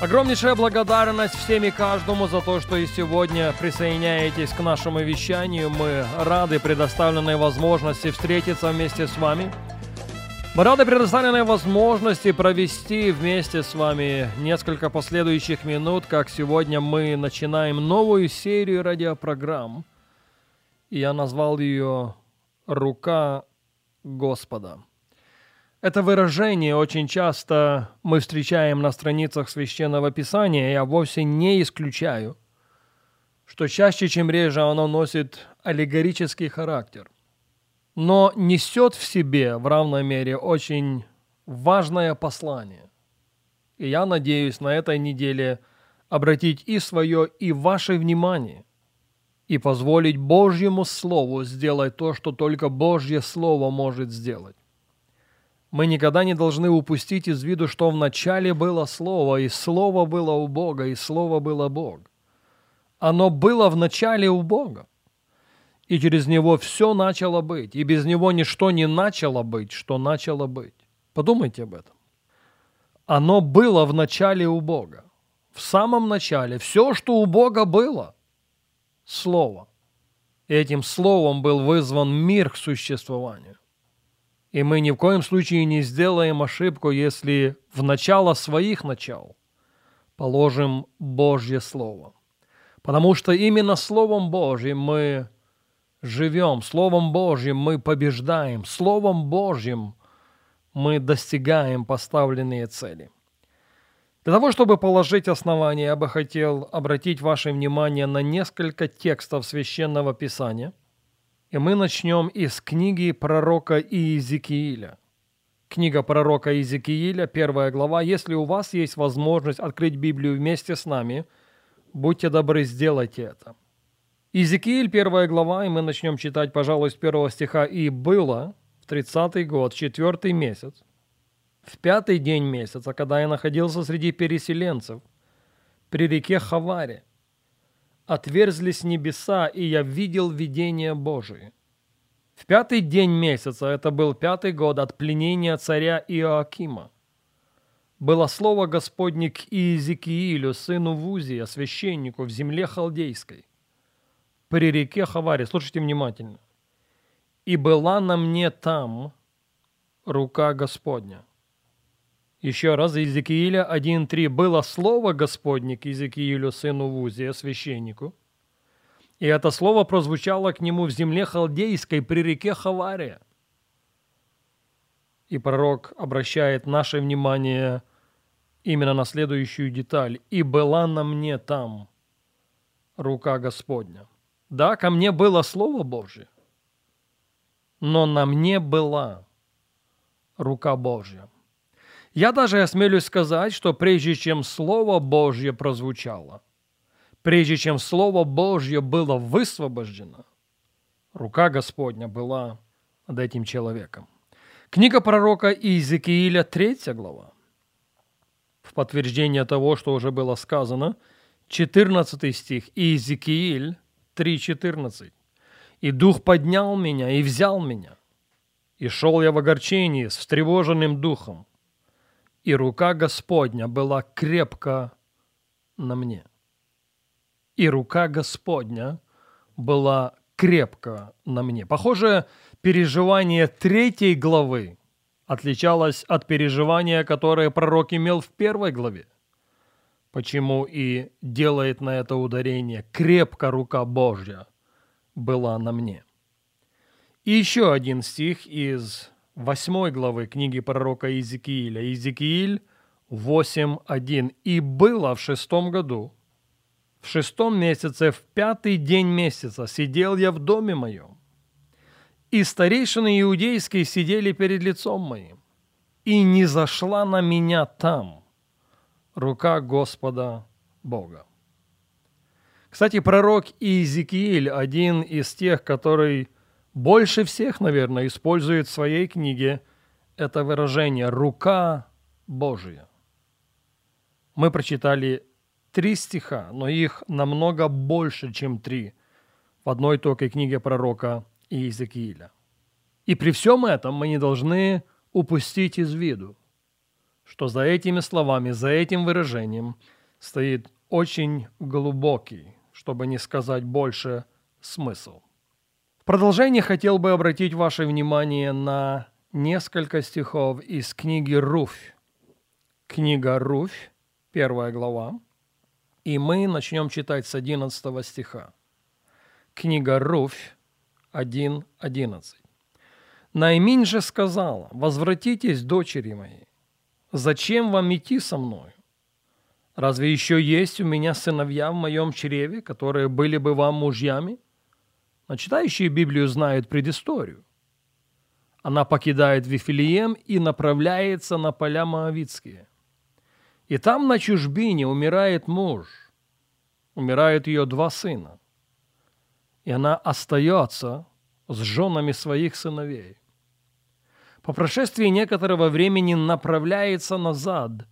Огромнейшая благодарность всем и каждому за то, что и сегодня присоединяетесь к нашему вещанию. Мы рады предоставленной возможности встретиться вместе с вами. Мы рады предоставленной возможности провести вместе с вами несколько последующих минут, как сегодня мы начинаем новую серию радиопрограмм. И я назвал ее рука Господа. Это выражение очень часто мы встречаем на страницах Священного Писания, я вовсе не исключаю, что чаще, чем реже, оно носит аллегорический характер, но несет в себе в равной мере очень важное послание. И я надеюсь на этой неделе обратить и свое, и ваше внимание и позволить Божьему Слову сделать то, что только Божье Слово может сделать. Мы никогда не должны упустить из виду, что в начале было Слово, и Слово было у Бога, и Слово было Бог. Оно было в начале у Бога. И через Него все начало быть, и без Него ничто не начало быть, что начало быть. Подумайте об этом. Оно было в начале у Бога. В самом начале. Все, что у Бога было – Слово. И этим Словом был вызван мир к существованию. И мы ни в коем случае не сделаем ошибку, если в начало своих начал положим Божье Слово. Потому что именно Словом Божьим мы живем, Словом Божьим мы побеждаем, Словом Божьим мы достигаем поставленные цели – для того, чтобы положить основание, я бы хотел обратить ваше внимание на несколько текстов Священного Писания. И мы начнем из книги пророка Иезекииля. Книга пророка Иезекииля, первая глава. Если у вас есть возможность открыть Библию вместе с нами, будьте добры, сделайте это. Иезекииль, первая глава, и мы начнем читать, пожалуй, с первого стиха. «И было в тридцатый год, четвертый месяц, в пятый день месяца, когда я находился среди переселенцев, при реке Хаваре, отверзлись небеса, и я видел видение Божие. В пятый день месяца, это был пятый год от пленения царя Иоакима, было слово Господне к Иезекиилю, сыну Вузия, священнику в земле халдейской, при реке Хаваре. Слушайте внимательно. «И была на мне там рука Господня, еще раз, Иезекииля 1.3. «Было слово Господне к Иезекиилю, сыну Вузия, священнику, и это слово прозвучало к нему в земле халдейской при реке Хавария». И пророк обращает наше внимание именно на следующую деталь. «И была на мне там рука Господня». Да, ко мне было Слово Божье, но на мне была рука Божья. Я даже осмелюсь сказать, что прежде чем Слово Божье прозвучало, прежде чем Слово Божье было высвобождено, рука Господня была над этим человеком. Книга пророка Иезекииля, 3 глава. В подтверждение того, что уже было сказано, 14 стих, Иезекииль 3.14. «И дух поднял меня и взял меня, и шел я в огорчении с встревоженным духом, и рука Господня была крепко на мне. И рука Господня была крепко на мне. Похоже, переживание третьей главы отличалось от переживания, которое пророк имел в первой главе. Почему и делает на это ударение «крепко рука Божья была на мне». И еще один стих из 8 главы книги пророка Иезекииля. Иезекииль 8.1. «И было в шестом году, в шестом месяце, в пятый день месяца, сидел я в доме моем, и старейшины иудейские сидели перед лицом моим, и не зашла на меня там рука Господа Бога. Кстати, пророк Иезекииль один из тех, который больше всех, наверное, использует в своей книге это выражение «рука Божия». Мы прочитали три стиха, но их намного больше, чем три в одной только книге пророка Иезекииля. И при всем этом мы не должны упустить из виду, что за этими словами, за этим выражением стоит очень глубокий, чтобы не сказать больше, смысл. Продолжение хотел бы обратить ваше внимание на несколько стихов из книги Руфь. Книга Руфь, первая глава, и мы начнем читать с 11 стиха. Книга Руфь 1.11. Наиминь же сказала, «Возвратитесь, дочери мои, зачем вам идти со мною? Разве еще есть у меня сыновья в моем чреве, которые были бы вам мужьями?» Но читающие Библию знают предысторию. Она покидает Вифилием и направляется на поля Моавицкие. И там на чужбине умирает муж. Умирают ее два сына. И она остается с женами своих сыновей. По прошествии некоторого времени направляется назад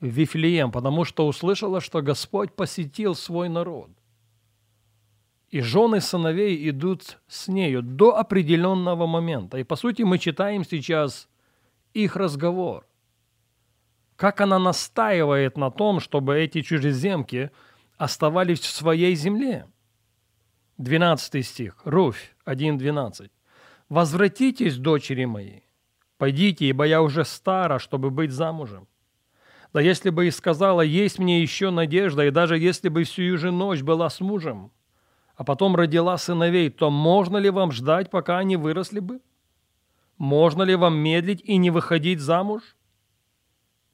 в Вифлеем, потому что услышала, что Господь посетил свой народ. И жены сыновей идут с нею до определенного момента. И по сути мы читаем сейчас их разговор. Как она настаивает на том, чтобы эти чужеземки оставались в своей земле. 12 стих, Руфь 1.12. «Возвратитесь, дочери мои, пойдите, ибо я уже стара, чтобы быть замужем. Да если бы и сказала, есть мне еще надежда, и даже если бы всю же ночь была с мужем, а потом родила сыновей, то можно ли вам ждать, пока они выросли бы? Можно ли вам медлить и не выходить замуж?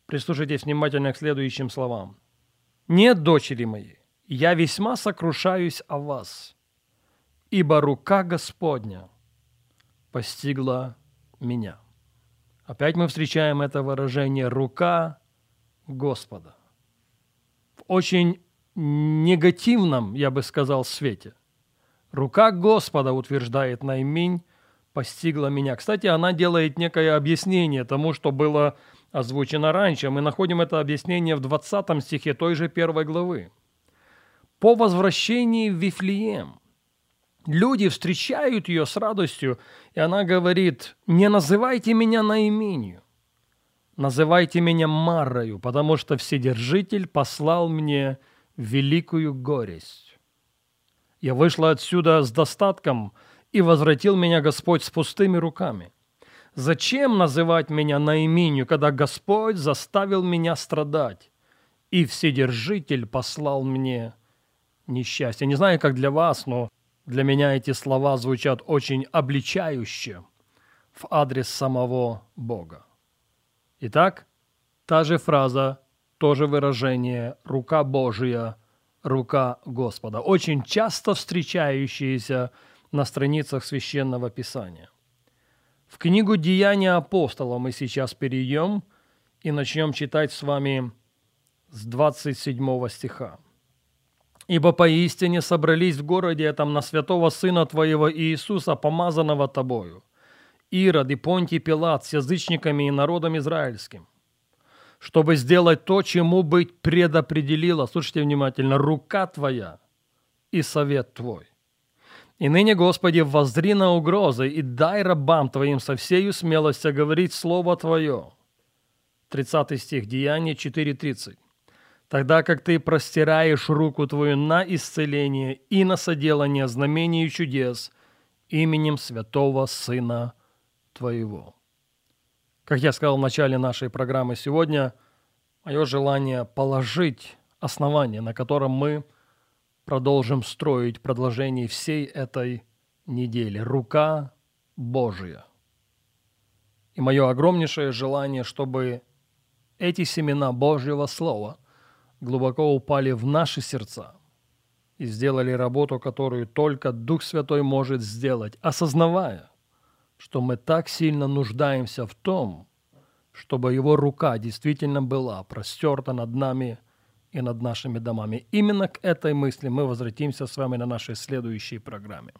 Прислушайтесь внимательно к следующим словам. «Нет, дочери мои, я весьма сокрушаюсь о вас, ибо рука Господня постигла меня». Опять мы встречаем это выражение «рука Господа». В очень негативном, я бы сказал, свете. Рука Господа, утверждает Найминь, постигла меня. Кстати, она делает некое объяснение тому, что было озвучено раньше. Мы находим это объяснение в 20 стихе той же первой главы. По возвращении в Вифлеем люди встречают ее с радостью, и она говорит, не называйте меня наименью, называйте меня Маррою, потому что Вседержитель послал мне великую горесть. Я вышла отсюда с достатком, и возвратил меня Господь с пустыми руками. Зачем называть меня наименью, когда Господь заставил меня страдать, и Вседержитель послал мне несчастье? Не знаю, как для вас, но для меня эти слова звучат очень обличающе в адрес самого Бога. Итак, та же фраза, то же выражение «рука Божия», «рука Господа», очень часто встречающиеся на страницах Священного Писания. В книгу «Деяния апостола» мы сейчас перейдем и начнем читать с вами с 27 стиха. Ибо поистине собрались в городе этом на святого Сына Твоего Иисуса, помазанного Тобою, Ирод и Понтий Пилат с язычниками и народом израильским, чтобы сделать то, чему быть предопределила, слушайте внимательно, рука Твоя и совет Твой. И ныне, Господи, воззри на угрозы и дай рабам Твоим со всею смелостью говорить Слово Твое. 30 стих, Деяние 4.30 тогда как ты простираешь руку твою на исцеление и на соделание знамений и чудес именем святого Сына твоего. Как я сказал в начале нашей программы сегодня, мое желание положить основание, на котором мы продолжим строить продолжение всей этой недели. Рука Божия. И мое огромнейшее желание, чтобы эти семена Божьего Слова – глубоко упали в наши сердца и сделали работу, которую только Дух Святой может сделать, осознавая, что мы так сильно нуждаемся в том, чтобы Его рука действительно была простерта над нами и над нашими домами. Именно к этой мысли мы возвратимся с вами на нашей следующей программе.